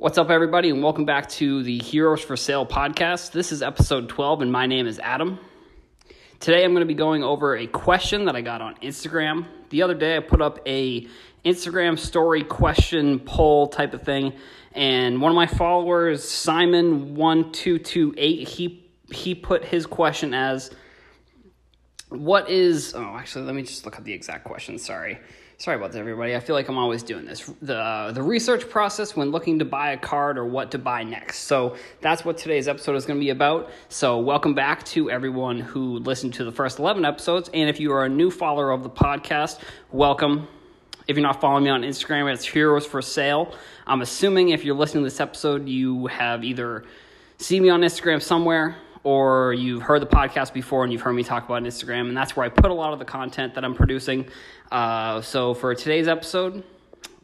What's up, everybody, and welcome back to the Heroes for Sale podcast. This is episode 12, and my name is Adam. Today, I'm going to be going over a question that I got on Instagram. The other day, I put up a Instagram story question poll type of thing, and one of my followers, Simon1228, he he put his question as what is oh actually let me just look up the exact question sorry sorry about that everybody. I feel like i'm always doing this. The the research process when looking to buy a card or what to buy next. So that's what today's episode is going to be about. So welcome back to everyone who listened to the first 11 episodes. And if you are a new follower of the podcast welcome. If you're not following me on instagram it's heroes for sale. I'm assuming if you're listening to this episode you have either seen me on instagram somewhere or you've heard the podcast before and you've heard me talk about Instagram, and that's where I put a lot of the content that I'm producing. Uh, so for today's episode,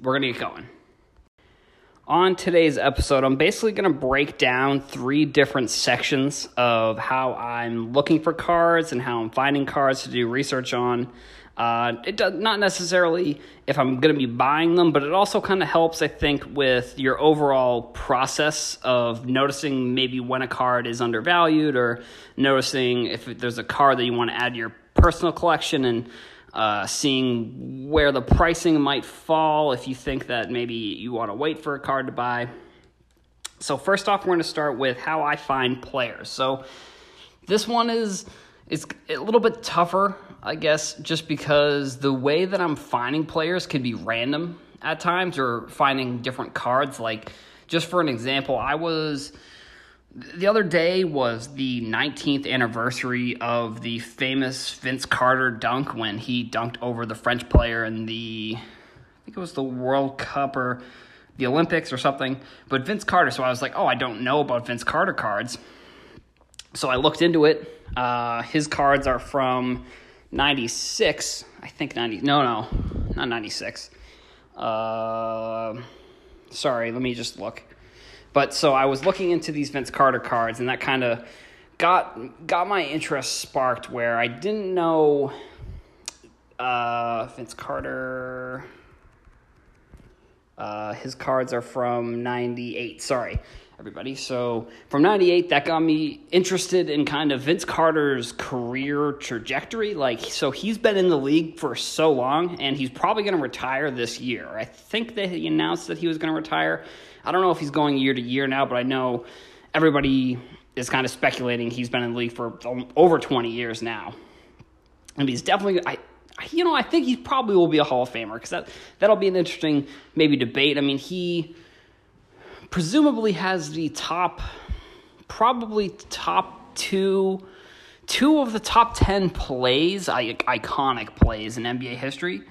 we're gonna get going. On today's episode, I'm basically going to break down three different sections of how I'm looking for cards and how I'm finding cards to do research on. Uh, it does not necessarily if I'm going to be buying them, but it also kind of helps, I think, with your overall process of noticing maybe when a card is undervalued or noticing if there's a card that you want to add to your personal collection and uh, seeing where the pricing might fall if you think that maybe you want to wait for a card to buy. So, first off, we're going to start with how I find players. So, this one is is a little bit tougher I guess, just because the way that I'm finding players can be random at times or finding different cards. Like, just for an example, I was. The other day was the 19th anniversary of the famous Vince Carter dunk when he dunked over the French player in the, I think it was the World Cup or the Olympics or something. But Vince Carter, so I was like, oh, I don't know about Vince Carter cards. So I looked into it. Uh, his cards are from 96, I think 90, no, no, not 96. Uh, sorry, let me just look. But so I was looking into these Vince Carter cards, and that kind of got got my interest sparked. Where I didn't know uh, Vince Carter. Uh, his cards are from '98. Sorry, everybody. So from 98, that got me interested in kind of Vince Carter's career trajectory. Like, so he's been in the league for so long, and he's probably going to retire this year. I think that he announced that he was going to retire. I don't know if he's going year to year now, but I know everybody is kind of speculating he's been in the league for over 20 years now. And he's definitely, I, you know, I think he probably will be a Hall of Famer because that, that'll be an interesting maybe debate. I mean, he presumably has the top, probably top two, two of the top 10 plays, iconic plays in NBA history.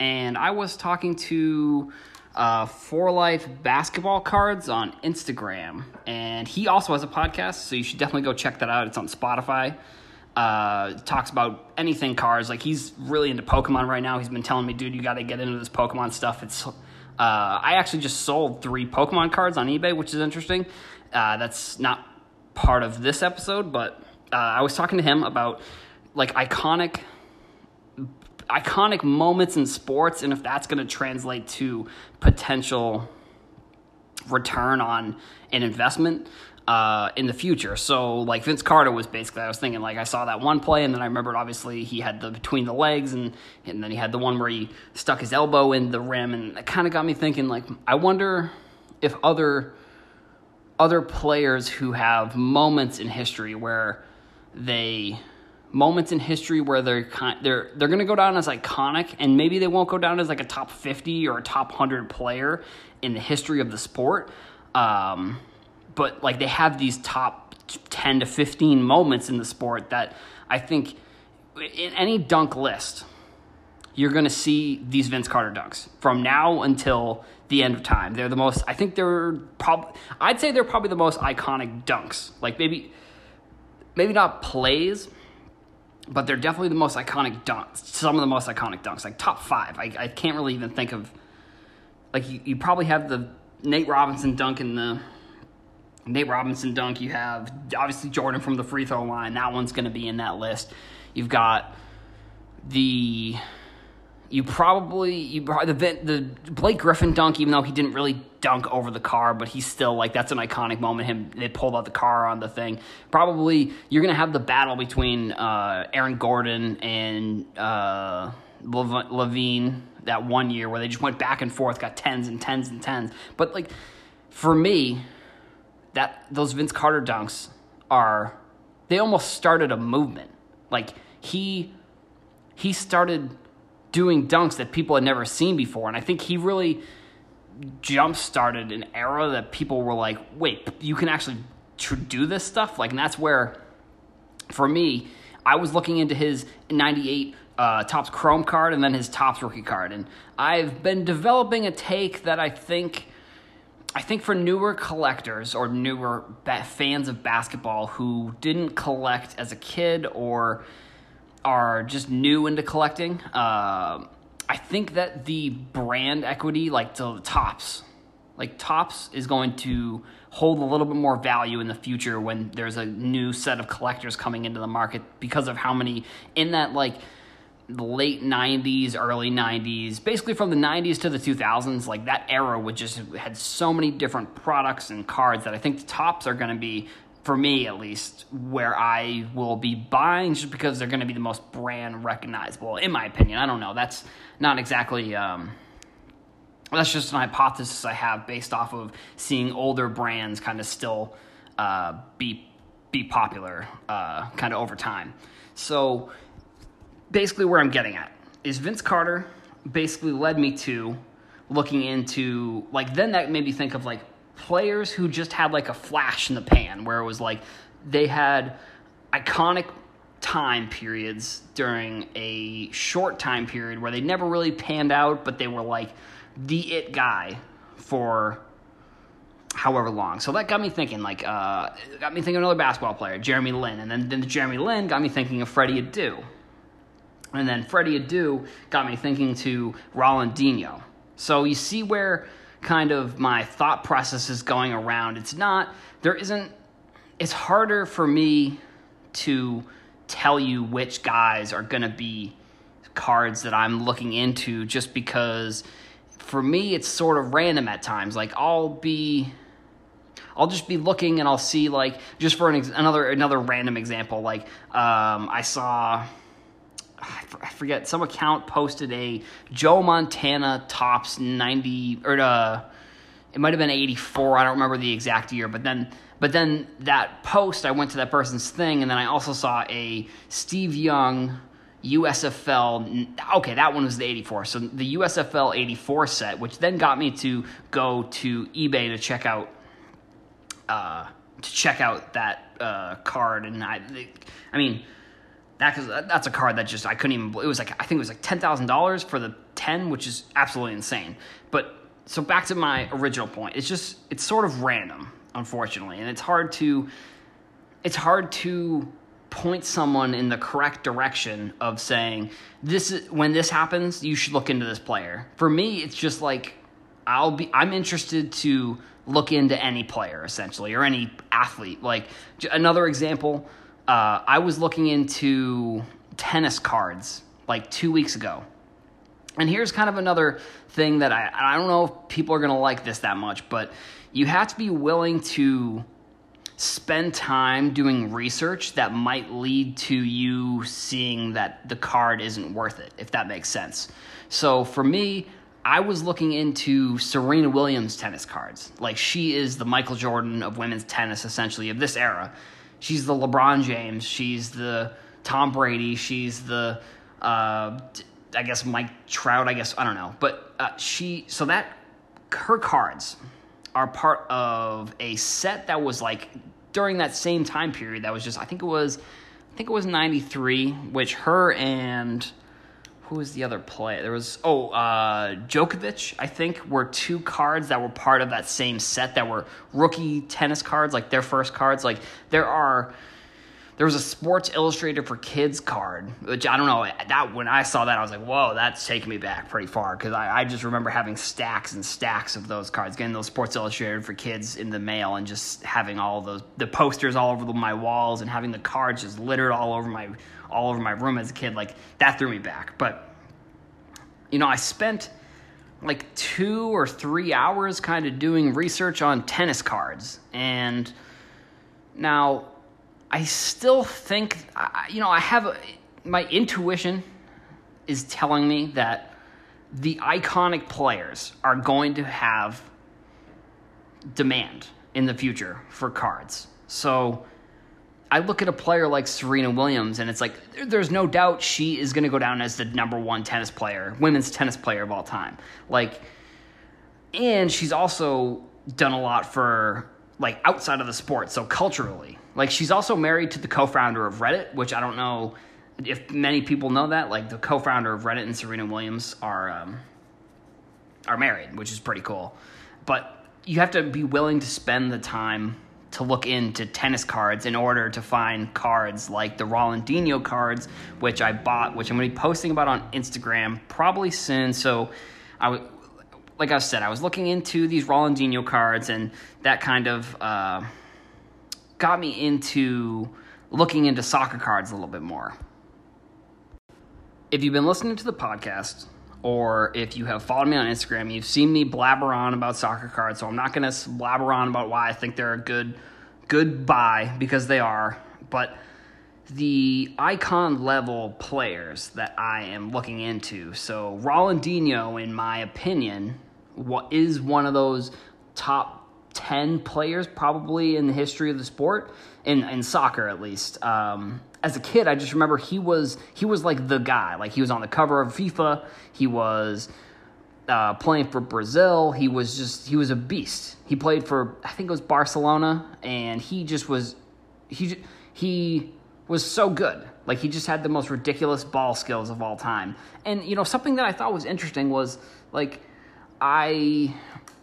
And I was talking to uh, For Life basketball cards on Instagram. And he also has a podcast, so you should definitely go check that out. It's on Spotify. Uh, talks about anything cards. Like he's really into Pokemon right now. He's been telling me, dude, you got to get into this Pokemon stuff. It's uh, I actually just sold three Pokemon cards on eBay, which is interesting. Uh, that's not part of this episode, but uh, I was talking to him about like iconic iconic moments in sports and if that's going to translate to potential return on an investment uh, in the future. So like Vince Carter was basically, I was thinking like I saw that one play and then I remembered obviously he had the between the legs and and then he had the one where he stuck his elbow in the rim and it kind of got me thinking like I wonder if other other players who have moments in history where they moments in history where they're they're they're going to go down as iconic and maybe they won't go down as like a top 50 or a top 100 player in the history of the sport. Um, but like they have these top 10 to 15 moments in the sport that I think in any dunk list, you're going to see these Vince Carter dunks from now until the end of time. They're the most, I think they're probably, I'd say they're probably the most iconic dunks. Like maybe, maybe not plays, but they're definitely the most iconic dunks. Some of the most iconic dunks, like top five. I, I can't really even think of, like you, you probably have the Nate Robinson dunk in the Nate Robinson dunk. You have obviously Jordan from the free throw line. That one's going to be in that list. You've got the You probably you the the Blake Griffin dunk, even though he didn't really dunk over the car, but he's still like that's an iconic moment. Him they pulled out the car on the thing. Probably you're gonna have the battle between uh, Aaron Gordon and uh, LaVine that one year where they just went back and forth, got tens and tens and tens. But like for me, that those Vince Carter dunks are they almost started a movement. Like he he started doing dunks that people had never seen before, and I think he really jump started an era that people were like, "Wait, you can actually do this stuff?" Like, and that's where, for me, I was looking into his '98 uh, Topps Chrome card and then his Topps rookie card, and I've been developing a take that I think I think for newer collectors or newer fans of basketball who didn't collect as a kid or are just new into collecting, uh, I think that the brand equity, like the Topps, like Topps is going to hold a little bit more value in the future when there's a new set of collectors coming into the market because of how many in that like late 90s, early 90s, basically from the 90s to the 2000s, like that era would just had so many different products and cards that I think the Topps are going to be for me at least where I will be buying just because they're going to be the most brand recognizable in my opinion. I don't know. That's not exactly um, that's just an hypothesis I have based off of seeing older brands kind of still uh, be be popular uh, kind of over time. So basically where I'm getting at is Vince Carter basically led me to looking into like then that made me think of like players who just had like a flash in the pan where it was like they had iconic time periods during a short time period where they never really panned out but they were like the it guy for however long. So that got me thinking, like, uh, got me thinking of another basketball player, Jeremy Lin, and then then Jeremy Lin got me thinking of Freddie Adu. And then Freddie Adu got me thinking to Rolandinho. So you see where kind of my thought process is going around. It's not, there isn't, it's harder for me to tell you which guys are going to be cards that I'm looking into just because for me it's sort of random at times. Like I'll be I'll just be looking and I'll see like just for an ex- another another random example like um, I saw I forget some account posted a Joe Montana Topps 90 or uh, it might have been 84 I don't remember the exact year but then but then that post I went to that person's thing and then I also saw a Steve Young USFL okay that one was the 84 so the USFL 84 set which then got me to go to eBay to check out uh, to check out that uh, card and I I mean that cause that's a card that just I couldn't even. It was like I think it was like ten thousand dollars for the ten, which is absolutely insane. But so back to my original point, it's just it's sort of random, unfortunately, and it's hard to it's hard to point someone in the correct direction of saying this is when this happens, you should look into this player. For me, it's just like I'll be I'm interested to look into any player essentially or any athlete. Like another example uh, I was looking into tennis cards like two weeks ago. And here's kind of another thing that I, I don't know if people are going to like this that much, but you have to be willing to spend time doing research that might lead to you seeing that the card isn't worth it, if that makes sense. So for me, I was looking into Serena Williams tennis cards. Like she is the Michael Jordan of women's tennis, essentially, of this era she's the LeBron James, she's the Tom Brady, she's the uh, I guess Mike Trout, I guess I don't know, but uh, she so that her cards are part of a set that was like during that same time period that was just I think it was I think it was 93 which her and who was the other player? There was oh uh, Djokovic. I think were two cards that were part of that same set that were rookie tennis cards, like their first cards. Like there are. There was a Sports Illustrated for Kids card, which I don't know. That when I saw that, I was like, "Whoa, that's taking me back pretty far." Because I, I just remember having stacks and stacks of those cards, getting those Sports Illustrated for Kids in the mail, and just having all those the posters all over my walls, and having the cards just littered all over my all over my room as a kid, like that threw me back. But you know, I spent like two or three hours kind of doing research on tennis cards. And now I still think, you know, I have a, my intuition is telling me that the iconic players are going to have demand in the future for cards. So I look at a player like Serena Williams, and it's like there's no doubt she is going to go down as the number one tennis player, women's tennis player of all time. Like, and she's also done a lot for like outside of the sport, so culturally. Like, she's also married to the co-founder of Reddit, which I don't know if many people know that. Like, the co-founder of Reddit and Serena Williams are um, are married, which is pretty cool. But you have to be willing to spend the time to look into tennis cards in order to find cards like the Rolandinho cards, which I bought, which I'm going to be posting about on Instagram probably soon. So I was, like I said, I was looking into these Rolandinho cards, and that kind of uh, got me into looking into soccer cards a little bit more. If you've been listening to the podcast, or if you have followed me on Instagram, you've seen me blabber on about soccer cards. So I'm not going to blabber on about why I think they're a good, good buy because they are. But the icon level players that I am looking into. So Rolandinho, in my opinion, what is one of those top 10 players probably in the history of the sport in, in soccer at least um, as a kid, I just remember he was he was like the guy. Like he was on the cover of FIFA. He was uh, playing for Brazil. He was just he was a beast. He played for I think it was Barcelona, and he just was he he was so good. Like he just had the most ridiculous ball skills of all time. And you know something that I thought was interesting was like I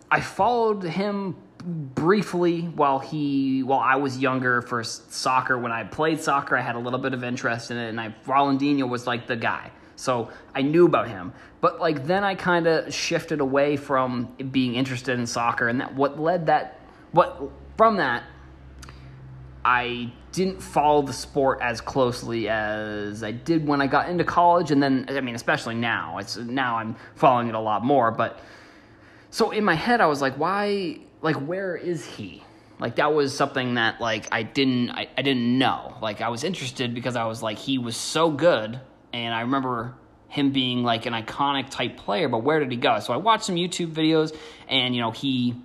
I followed him briefly while he while I was younger for soccer when I played soccer I had a little bit of interest in it and I Rolandinho was like the guy. So I knew about him. But like then I kind of shifted away from being interested in soccer and that what led that what from that I didn't follow the sport as closely as I did when I got into college and then I mean especially now. It's now I'm following it a lot more but so in my head I was like why like where is he? Like that was something that like I didn't I, I didn't know. Like I was interested because I was like he was so good and I remember him being like an iconic type player, but where did he go? So I watched some YouTube videos and you know he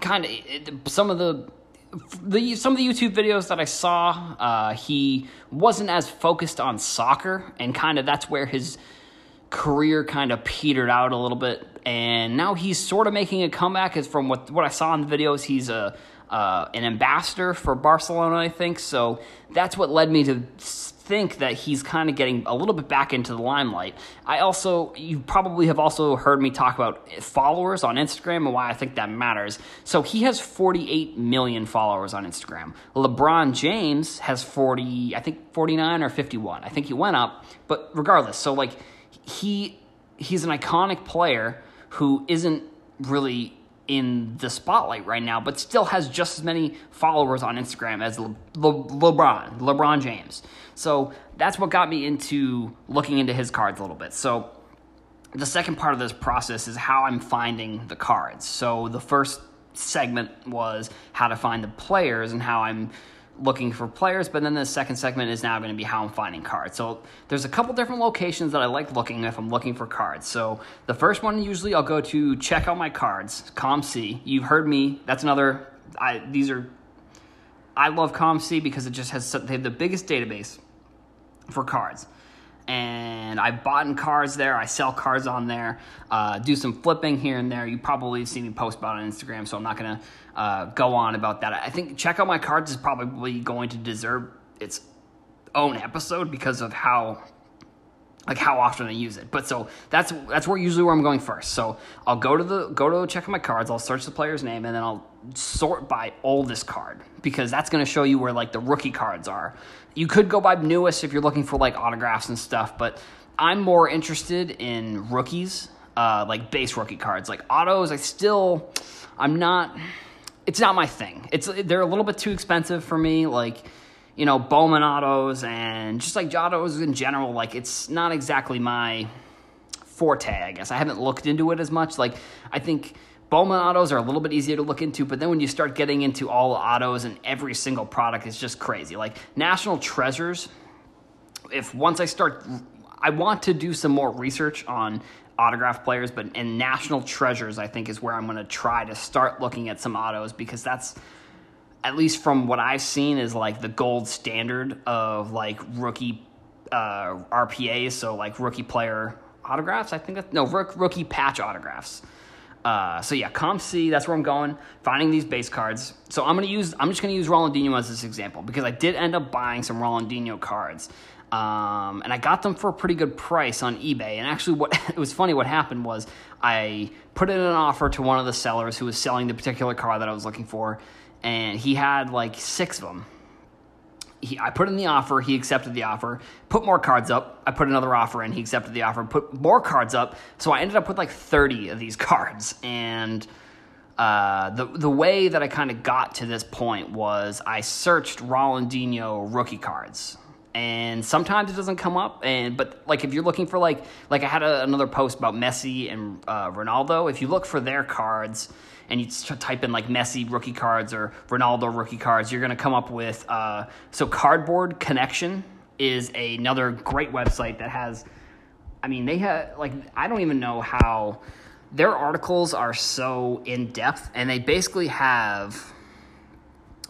kind of some of the the some of the YouTube videos that I saw, uh, he wasn't as focused on soccer, and kind of that's where his career kind of petered out a little bit, and now he's sort of making a comeback. Is from what what I saw in the videos, he's a uh, an ambassador for Barcelona, I think. So that's what led me to think that he's kind of getting a little bit back into the limelight. I also, you probably have also heard me talk about followers on Instagram and why I think that matters. So he has 48 million followers on Instagram. LeBron James has 40, I think 49 or 51. I think he went up, but regardless, so like he he's an iconic player who isn't really in the spotlight right now, but still has just as many followers on Instagram as Le- Le- LeBron, LeBron James. So that's what got me into looking into his cards a little bit. So the second part of this process is how I'm finding the cards. So the first segment was how to find the players and how I'm looking for players, but then the second segment is now going to be how I'm finding cards. So there's a couple different locations that I like looking if I'm looking for cards. So the first one usually I'll go to check out my cards, COMC. You've heard me. That's another. I these are. I love COMC because it just has they have the biggest database for cards and I've bought in cards there. I sell cards on there. Uh, do some flipping here and there. You probably see me post about on Instagram, so I'm not gonna uh, go on about that. I think check out my cards is probably going to deserve its own episode because of how like how often I use it. But so that's that's where usually where I'm going first. So I'll go to the go to check out my cards. I'll search the player's name and then I'll sort by oldest card because that's going to show you where like the rookie cards are. You could go by newest if you're looking for like autographs and stuff, but I'm more interested in rookies, uh, like base rookie cards, like autos. I still, I'm not. It's not my thing. It's they're a little bit too expensive for me. Like, you know, Bowman autos and just like autos in general. Like, it's not exactly my forte, I guess. I haven't looked into it as much. Like, I think Bowman autos are a little bit easier to look into, but then when you start getting into all autos and every single product, it's just crazy. Like, National Treasures, if once I start, I want to do some more research on autograph players, but in National Treasures, I think is where I'm going to try to start looking at some autos because that's at least from what I've seen is like the gold standard of like rookie uh, RPAs, so like rookie player autographs. I think that's no rookie patch autographs. Uh, so yeah, COMC, that's where I'm going. Finding these base cards. So I'm gonna use. I'm just gonna use Rolandinho as this example because I did end up buying some Rolandinho cards, um, and I got them for a pretty good price on eBay. And actually, what it was funny. What happened was I put in an offer to one of the sellers who was selling the particular car that I was looking for, and he had like six of them. He, I put in the offer, he accepted the offer, put more cards up. I put another offer in, he accepted the offer, put more cards up. So I ended up with like 30 of these cards. And uh, the, the way that I kind of got to this point was I searched Rolandinho rookie cards. And sometimes it doesn't come up, and but like if you're looking for like like I had a, another post about Messi and uh, Ronaldo. If you look for their cards, and you type in like Messi rookie cards or Ronaldo rookie cards, you're going to come up with uh, so Cardboard Connection is another great website that has. I mean, they have like I don't even know how their articles are so in depth, and they basically have.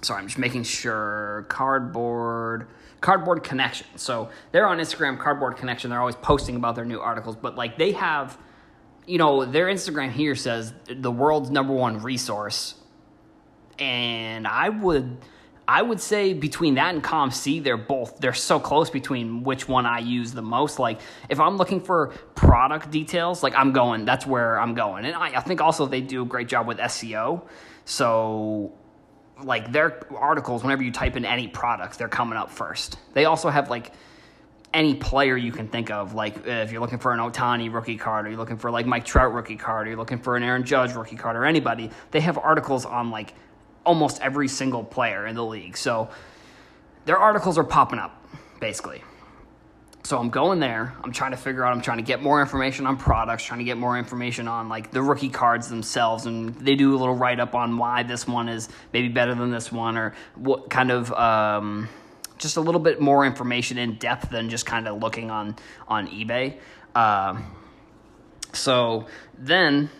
Sorry, I'm just making sure cardboard cardboard connection. So they're on Instagram, cardboard connection. They're always posting about their new articles, but like they have you know, their Instagram here says the world's number one resource. And I would I would say between that and COMC, they're both they're so close between which one I use the most. Like if I'm looking for product details, like I'm going, that's where I'm going. And I, I think also they do a great job with SEO. So like their articles, whenever you type in any product, they're coming up first. They also have like any player you can think of. Like if you're looking for an Ohtani rookie card, or you're looking for like Mike Trout rookie card, or you're looking for an Aaron Judge rookie card, or anybody, they have articles on like almost every single player in the league. So their articles are popping up, basically. So I'm going there. I'm trying to figure out. I'm trying to get more information on products. Trying to get more information on like the rookie cards themselves, and they do a little write up on why this one is maybe better than this one, or what kind of um, just a little bit more information in depth than just kind of looking on on eBay. Uh, so then,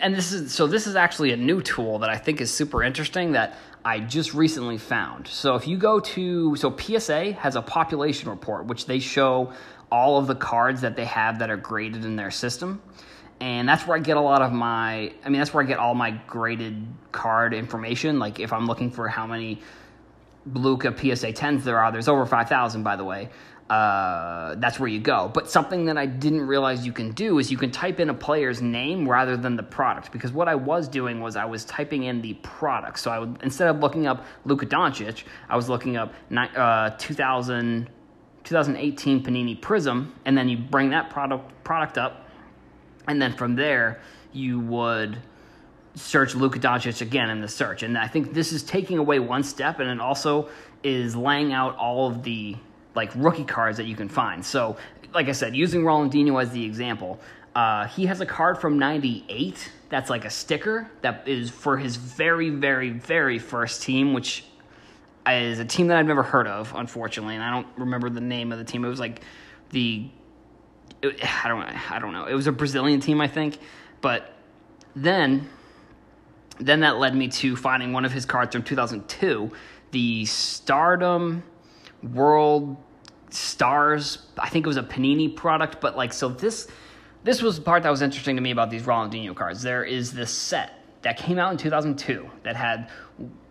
and this is so this is actually a new tool that I think is super interesting that I just recently found. So if you go to so PSA has a population report which they show all of the cards that they have that are graded in their system. And that's where I get a lot of my I mean that's where I get all my graded card information like if I'm looking for how many Luka PSA 10s there are. There's over 5,000, by the way. Uh, that's where you go. But something that I didn't realize you can do is you can type in a player's name rather than the product. Because what I was doing was I was typing in the product. So I would instead of looking up Luka Doncic, I was looking up uh, 2000, 2018 Panini Prism, and then you bring that product product up, and then from there you would search Luka Doncic again in the search. And I think this is taking away one step, and it also is laying out all of the like rookie cards that you can find. So, like I said, using Rolandinho as the example, uh, he has a card from '98 that's like a sticker that is for his very, very, very first team, which is a team that I've never heard of, unfortunately, and I don't remember the name of the team. It was like the it, I don't I don't know. It was a Brazilian team, I think, but then then that led me to finding one of his cards from 2002, the Stardom World Stars. I think it was a Panini product, but like so this this was the part that was interesting to me about these Ronaldinho cards. There is this set that came out in 2002 that had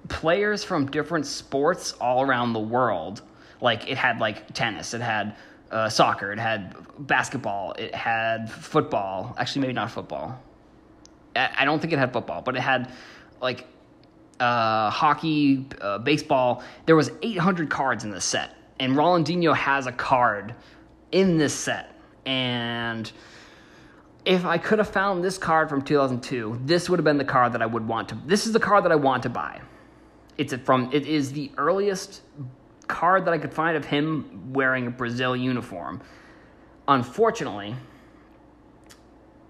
players from different sports all around the world. Like it had like tennis, it had uh, soccer, it had basketball, it had football. Actually, maybe not football. I don't think it had football, but it had like uh, hockey, uh, baseball. There was 800 cards in this set, and Rolandinho has a card in this set. And if I could have found this card from 2002, this would have been the card that I would want to. This is the card that I want to buy. It's from. It is the earliest card that I could find of him wearing a Brazil uniform. Unfortunately,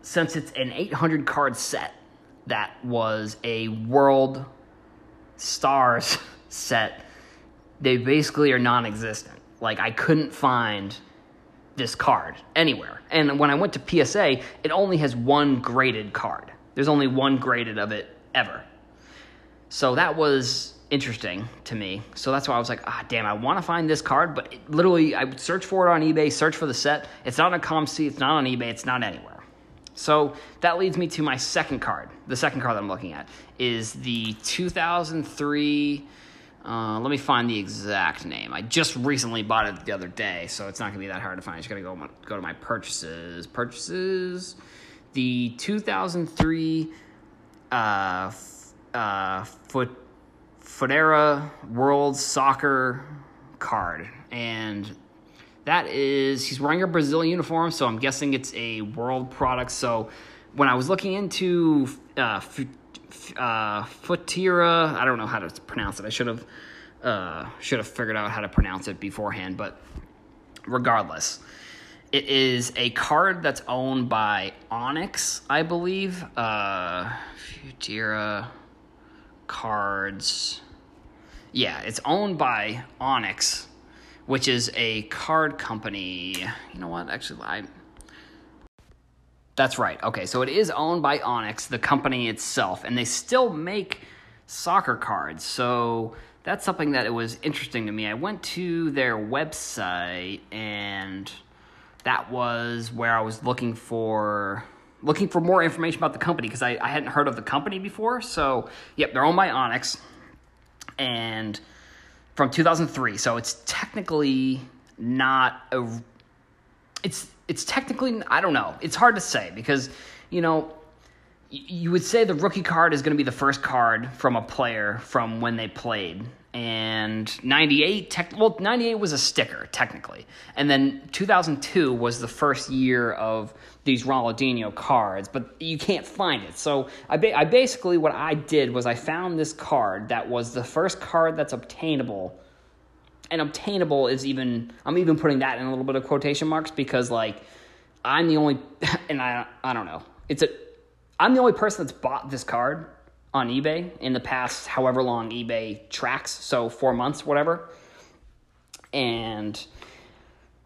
since it's an 800 card set that was a world stars set, they basically are non existent. Like, I couldn't find this card anywhere. And when I went to PSA, it only has one graded card. There's only one graded of it ever. So that was interesting to me. So that's why I was like, ah, damn, I want to find this card, but it, literally, I would search for it on eBay, search for the set. It's not on COMC, it's not on eBay, it's not anywhere. So that leads me to my second card. The second card that I'm looking at is the 2003. Uh, let me find the exact name. I just recently bought it the other day, so it's not gonna be that hard to find. I just gotta go go to my purchases. Purchases. The 2003 uh, uh, foot Fodera World Soccer card, and that is he's wearing a Brazil uniform, so I'm guessing it's a world product. So when I was looking into uh, uh, Futera, I don't know how to pronounce it. I should have uh, should have figured out how to pronounce it beforehand, but regardless. It is a card that's owned by Onyx, I believe. Uh, Futera cards. Yeah, it's owned by Onyx, which is a card company. You know what? Actually, I. That's right. Okay, so it is owned by Onyx, the company itself, and they still make soccer cards. So that's something that it was interesting to me. I went to their website, and that was where I was looking for looking for more information about the company because I, I hadn't heard of the company before. So, yep, they're owned by Onyx and from 2003. So it's technically not a. It's it's technically I don't know. It's hard to say because you know you would say the rookie card is going to be the first card from a player from when they played and 98 tech, well 98 was a sticker technically. And then 2002 was the first year of these Ronaldinho cards but you can't find it. So I, ba- I basically what I did was I found this card that was the first card that's obtainable and obtainable is even I'm even putting that in a little bit of quotation marks because like I'm the only and I I don't know. It's a I'm the only person that's bought this card on eBay in the past however long eBay tracks, so four months, whatever. And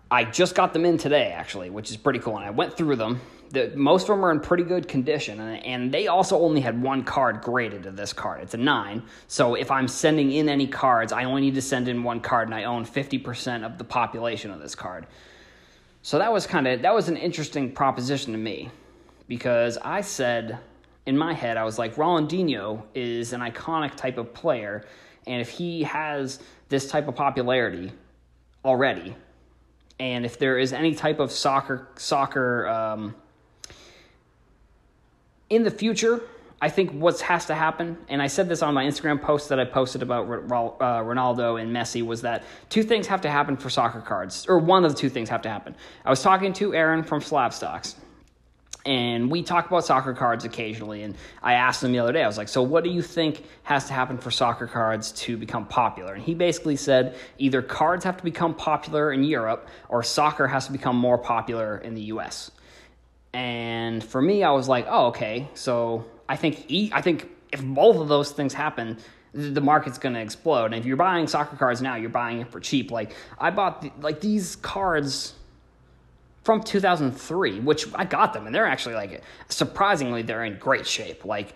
I just got them in today, actually, which is pretty cool. And I went through them. The, most of them are in pretty good condition, and, and they also only had one card graded to this card. It's a nine. So if I'm sending in any cards, I only need to send in one card, and I own 50% of the population of this card. So that was kind of that was an interesting proposition to me because I said in my head, I was like, Rolandinho is an iconic type of player, and if he has this type of popularity already, and if there is any type of soccer soccer um, in the future, I think what has to happen, and I said this on my Instagram post that I posted about uh, Ronaldo and Messi, was that two things have to happen for soccer cards, or one of the two things have to happen. I was talking to Aaron from Slab Stocks, and we talk about soccer cards occasionally. And I asked him the other day, I was like, So, what do you think has to happen for soccer cards to become popular? And he basically said either cards have to become popular in Europe or soccer has to become more popular in the US. And for me, I was like, Oh, okay. So, I think, I think if both of those things happen, the market's going to explode. And if you're buying soccer cards now, you're buying it for cheap. Like, I bought, the, like, these cards from 2003, which I got them, and they're actually like surprisingly they're in great shape. Like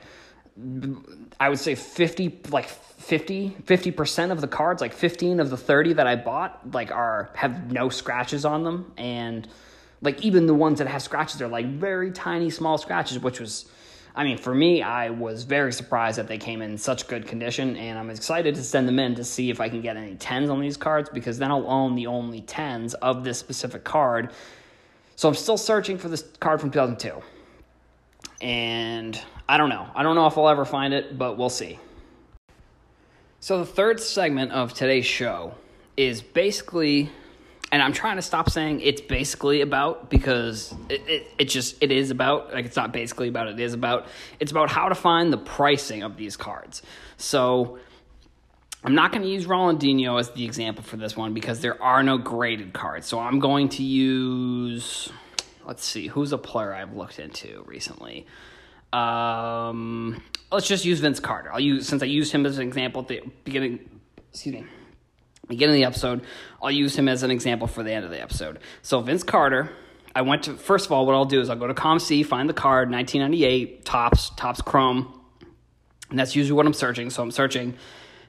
I would say 50 like 50 50% of the cards, like 15 of the 30 that I bought like are have no scratches on them. And like even the ones that have scratches are like very tiny small scratches which was I mean, for me, I was very surprised that they came in such good condition, and I'm excited to send them in to see if I can get any 10s on these cards because then I'll own the only 10s of this specific card so I'm still searching for this card from 2002. And I don't know. I don't know if I'll ever find it, but we'll see. So the third segment of today's show is basically and I'm trying to stop saying it's basically about because it, it, it, just it is about like it's not basically about it is about it's about how to find the pricing of these cards. So I'm not going to use Ronaldinho as the example for this one because there are no graded cards. So I'm going to use, let's see, who's a player I've looked into recently. Um, let's just use Vince Carter. I'll use since I used him as an example at the beginning. Excuse me. Beginning of the episode, I'll use him as an example for the end of the episode. So Vince Carter, I went to first of all, what I'll do is I'll go to COMC, find the card, 1998 Topps, Topps Chrome, and that's usually what I'm searching. So I'm searching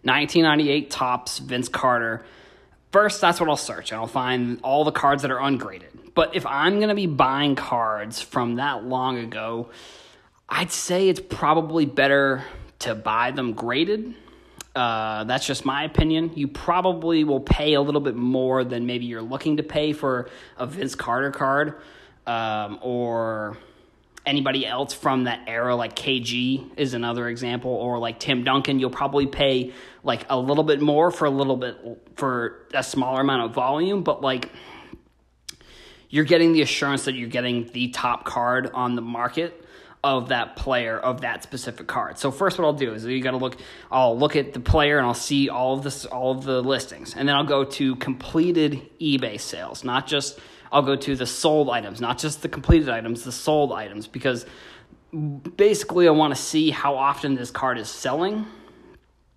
1998 Topps Vince Carter. First, that's what I'll search, and I'll find all the cards that are ungraded. But if I'm gonna be buying cards from that long ago, I'd say it's probably better to buy them graded. Uh, that's just my opinion. You probably will pay a little bit more than maybe you're looking to pay for a Vince Carter card um, or anybody else from that era, like KG is another example, or like Tim Duncan. You'll probably pay like a little bit more for a little bit for a smaller amount of volume, but like you're getting the assurance that you're getting the top card on the market of that player of that specific card. So first what I'll do is you got to look I'll look at the player and I'll see all of this all of the listings. And then I'll go to completed eBay sales, not just I'll go to the sold items, not just the completed items, the sold items because basically I want to see how often this card is selling.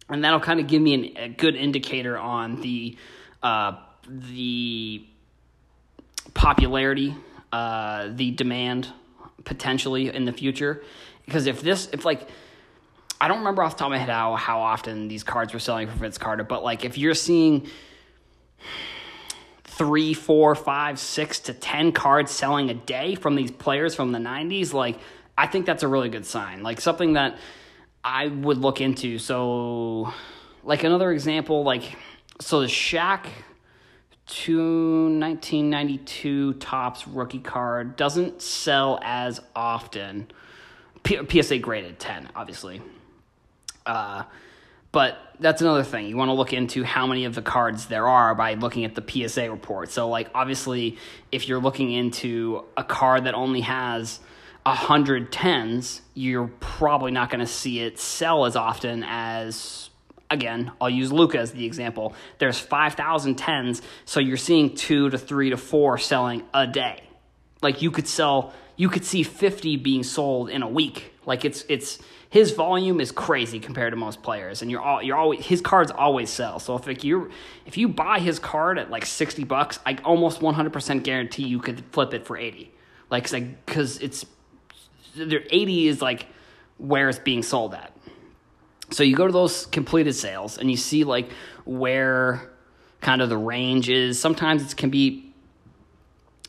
And that'll kind of give me an, a good indicator on the uh, the popularity, uh, the demand potentially in the future. Because if this, if like, I don't remember off the top of my head how, how often these cards were selling for Vince Carter, but like if you're seeing three, four, five, six to ten cards selling a day from these players from the 90s, like I think that's a really good sign. Like something that I would look into. So, like another example, like, so the Shaq to 1992 Topps rookie card doesn't sell as often. P- PSA graded 10, obviously. Uh, but that's another thing. You want to look into how many of the cards there are by looking at the PSA report. So, like, obviously, if you're looking into a card that only has 100 tens, you're probably not going to see it sell as often as again, I'll use Luka as the example. There's 5,000 tens, so you're seeing two to three to four selling a day. Like you could sell, you could see 50 being sold in a week. Like it's it's his volume is crazy compared to most players, and you're all you're always his cards always sell. So if like you if you buy his card at like 60 bucks, I almost 100% guarantee you could flip it for 80. Like because it's there 80 is like where it's being sold at. So you go to those completed sales and you see like where kind of the range is. Sometimes it can be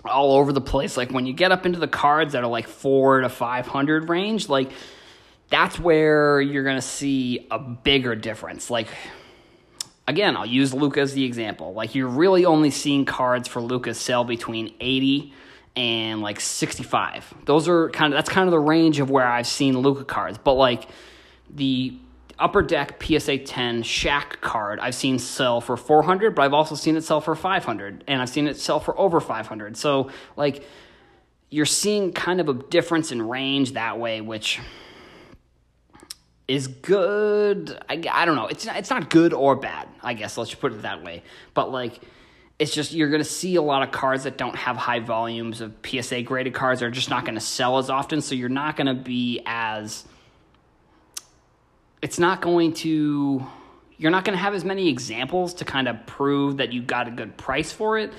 all over the place. Like when you get up into the cards that are like four to 500 range, like that's where you're going to see a bigger difference. Like, again, I'll use Luka as the example. Like, you're really only seeing cards for Luka sell between 80 and like 65. Those are kind of, that's kind of the range of where I've seen Luca cards. But like, the Upper Deck PSA 10 Shaq card I've seen sell for 400, but I've also seen it sell for 500, and I've seen it sell for over 500. So, like, you're seeing kind of a difference in range that way, which is good. I, I don't know. It's not, it's not good or bad, I guess. Let's put it that way. But, like, it's just you're going to see a lot of cards that don't have high volumes of PSA graded cards are just not going to sell as often. So, you're not going to be as it's not going to you're not going to have as many examples to kind of prove that you got a good price for it.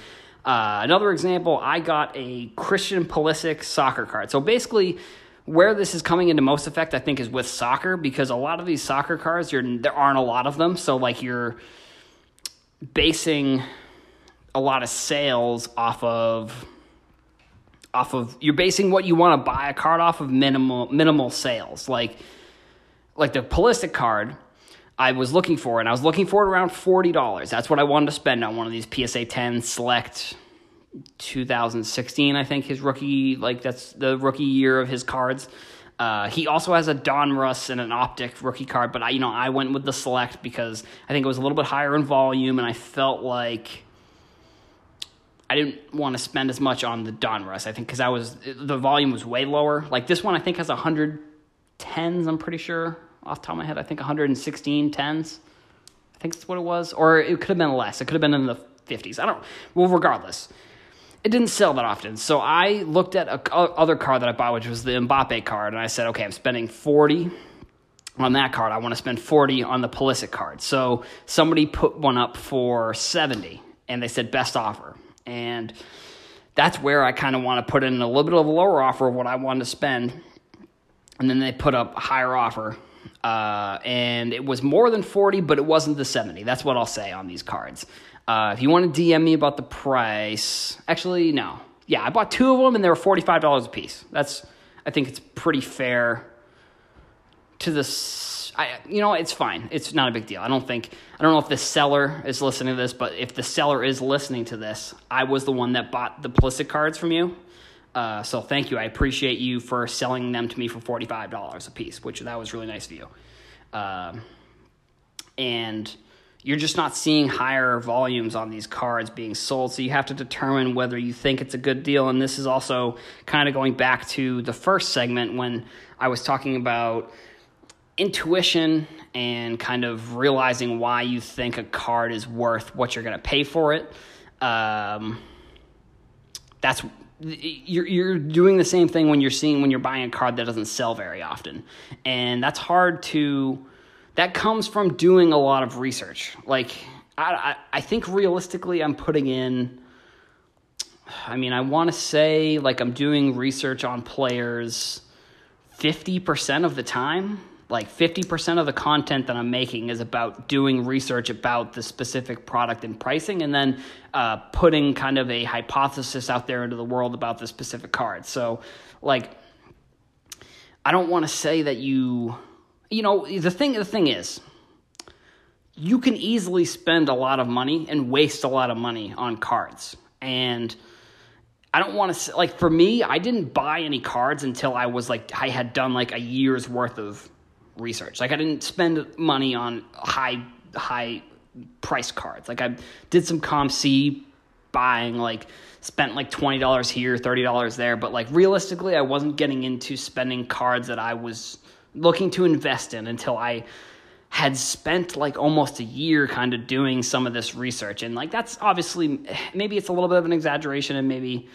Uh, another example, I got a Christian Pulisic soccer card. So basically, where this is coming into most effect, I think, is with soccer because a lot of these soccer cards, there aren't a lot of them. So like you're basing a lot of sales off of off of you're basing what you want to buy a card off of minimal minimal sales like like the Pulisic card I was looking for, and I was looking for it around forty dollars. That's what I wanted to spend on one of these PSA 10 Select 2016. I think his rookie, like that's the rookie year of his cards. Uh, he also has a Donruss and an Optic rookie card, but I, you know, I went with the Select because I think it was a little bit higher in volume, and I felt like I didn't want to spend as much on the Donruss. I think because I was the volume was way lower. Like this one, I think has a hundred tens, I'm pretty sure, off top of my head. I think 116 tens. I think that's what it was. Or it could have been less. It could have been in the 50s. I don't Well, regardless. It didn't sell that often. So I looked at a other card that I bought, which was the Mbappe card, and I said, okay, I'm spending 40 on that card. I want to spend 40 on the Pulisic card. So somebody put one up for 70, and they said best offer. And that's where I kind of want to put in a little bit of a lower offer of what I wanted to spend. And then they put up a higher offer. Uh, and it was more than 40, but it wasn't the 70. That's what I'll say on these cards. Uh, if you want to DM me about the price, actually, no. Yeah, I bought two of them and they were $45 a piece. That's, I think it's pretty fair to this. I, you know, it's fine. It's not a big deal. I don't think, I don't know if the seller is listening to this, but if the seller is listening to this, I was the one that bought the Pulisic cards from you. Uh, so thank you. I appreciate you for selling them to me for $45 a piece, which that was really nice of you. Um, and you're just not seeing higher volumes on these cards being sold. So you have to determine whether you think it's a good deal. And this is also kind of going back to the first segment when I was talking about intuition and kind of realizing why you think a card is worth what you're going to pay for it. Um, that's you're you're doing the same thing when you're seeing when you're buying a card that doesn't sell very often, and that's hard to that comes from doing a lot of research. Like, I, I, I think realistically, I'm putting in, I mean, I want to say like I'm doing research on players 50% of the time. Like 50% of the content that I'm making is about doing research about the specific product and pricing, and then uh, putting kind of a hypothesis out there into the world about the specific card. So, like, I don't want to say that you you know, the thing the thing is, you can easily spend a lot of money and waste a lot of money on cards. And I don't want to like for me, I didn't buy any cards until I was like I had done like a year's worth of research. Like I didn't spend money on high high price cards. Like I did some COMC buying like spent like $20 here, $30 there, but like realistically I wasn't getting into spending cards that I was looking to invest in until I had spent like almost a year kind of doing some of this research. And like that's obviously maybe it's a little bit of an exaggeration and maybe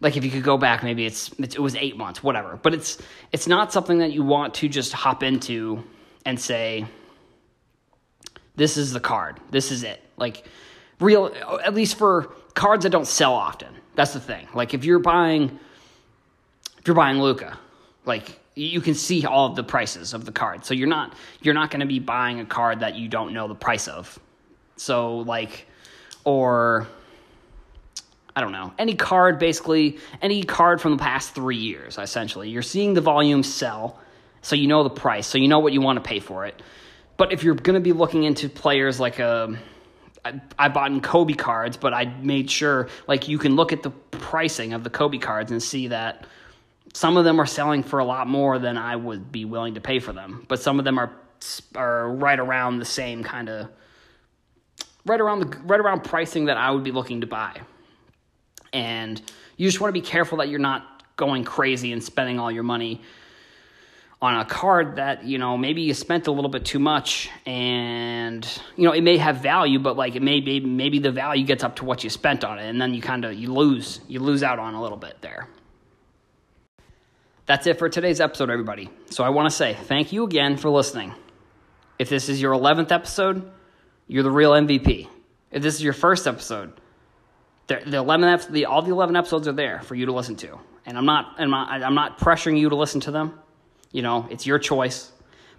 like if you could go back maybe it's, it's it was 8 months, whatever. But it's it's not something that you want to just hop into and say this is the card. This is it. Like real at least for cards that don't sell often. That's the thing. Like if you're buying if you're buying Luka, like you can see all of the prices of the card. So you're not you're not going to be buying a card that you don't know the price of. So like or I don't know. Any card basically any card from the past 3 years essentially. You're seeing the volume sell so you know the price. So you know what you want to pay for it. But if you're going to be looking into players like a um, I, I bought in Kobe cards, but I made sure like you can look at the pricing of the Kobe cards and see that some of them are selling for a lot more than I would be willing to pay for them, but some of them are are right around the same kind of right around the right around pricing that I would be looking to buy. And you just want to be careful that you're not going crazy and spending all your money on a card that you know maybe you spent a little bit too much and you know it may have value but like it may be maybe the value gets up to what you spent on it and then you kind of you lose you lose out on a little bit there that's it for today's episode, everybody. So I want to say thank you again for listening. If this is your 11th episode, you're the real MVP. If this is your first episode, the, the 11 the, all the 11 episodes are there for you to listen to. And I'm not, I'm not, I'm not pressuring you to listen to them. You know, it's your choice.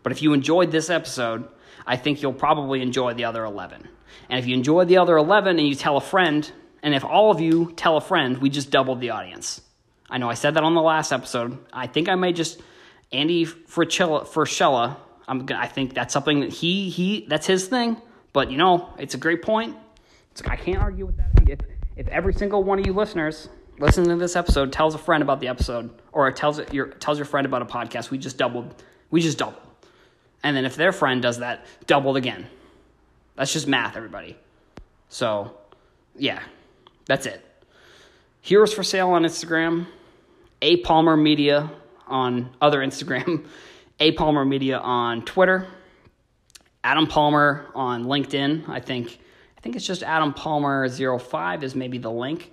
But if you enjoyed this episode, I think you'll probably enjoy the other 11. And if you enjoy the other 11 and you tell a friend, and if all of you tell a friend, we just doubled the audience. I know I said that on the last episode. I think I may just Andy Frisella. Frisella I'm. I think that's something that he he that's his thing. But you know, it's a great point. It's, I can't argue with that. If if every single one of you listeners listening to this episode tells a friend about the episode, or tells your tells your friend about a podcast, we just doubled. We just doubled. And then if their friend does that, doubled again. That's just math, everybody. So, yeah, that's it. Heroes for sale on Instagram. A Palmer Media on other Instagram, A Palmer Media on Twitter, Adam Palmer on LinkedIn. I think I think it's just Adam Palmer 05 is maybe the link.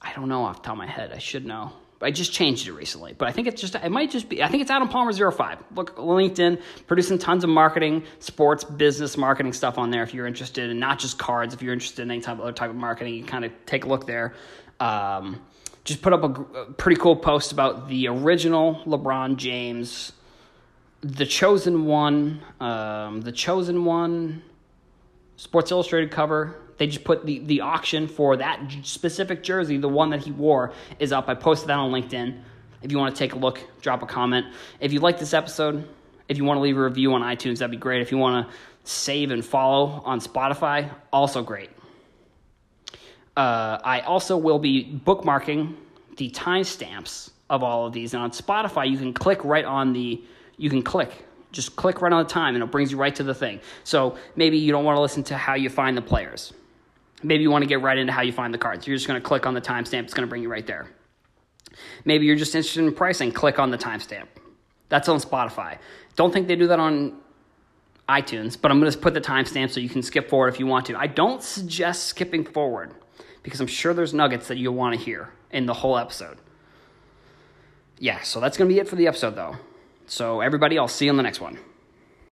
I don't know off the top of my head. I should know. I just changed it recently, but I think it's just it might just be I think it's Adam Palmer 05. Look LinkedIn, producing tons of marketing, sports, business marketing stuff on there if you're interested and not just cards, if you're interested in any type of other type of marketing, you kind of take a look there. Um, just put up a, a pretty cool post about the original LeBron James, the chosen one, um, the chosen one Sports Illustrated cover they just put the, the auction for that specific jersey, the one that he wore, is up. I posted that on LinkedIn. If you want to take a look, drop a comment. If you like this episode, if you want to leave a review on iTunes, that'd be great. If you want to save and follow on Spotify, also great. Uh, I also will be bookmarking the timestamps of all of these. And on Spotify, you can click right on the, you can click just click right on the time and it brings you right to the thing. So maybe you don't want to listen to how you find the players. Maybe you want to get right into how you find the cards. You're just going to click on the timestamp, it's going to bring you right there. Maybe you're just interested in pricing, click on the timestamp. That's on Spotify. Don't think they do that on iTunes, but I'm going to put the timestamp so you can skip forward if you want to. I don't suggest skipping forward because I'm sure there's nuggets that you'll want to hear in the whole episode. Yeah, so that's going to be it for the episode, though. So, everybody, I'll see you on the next one.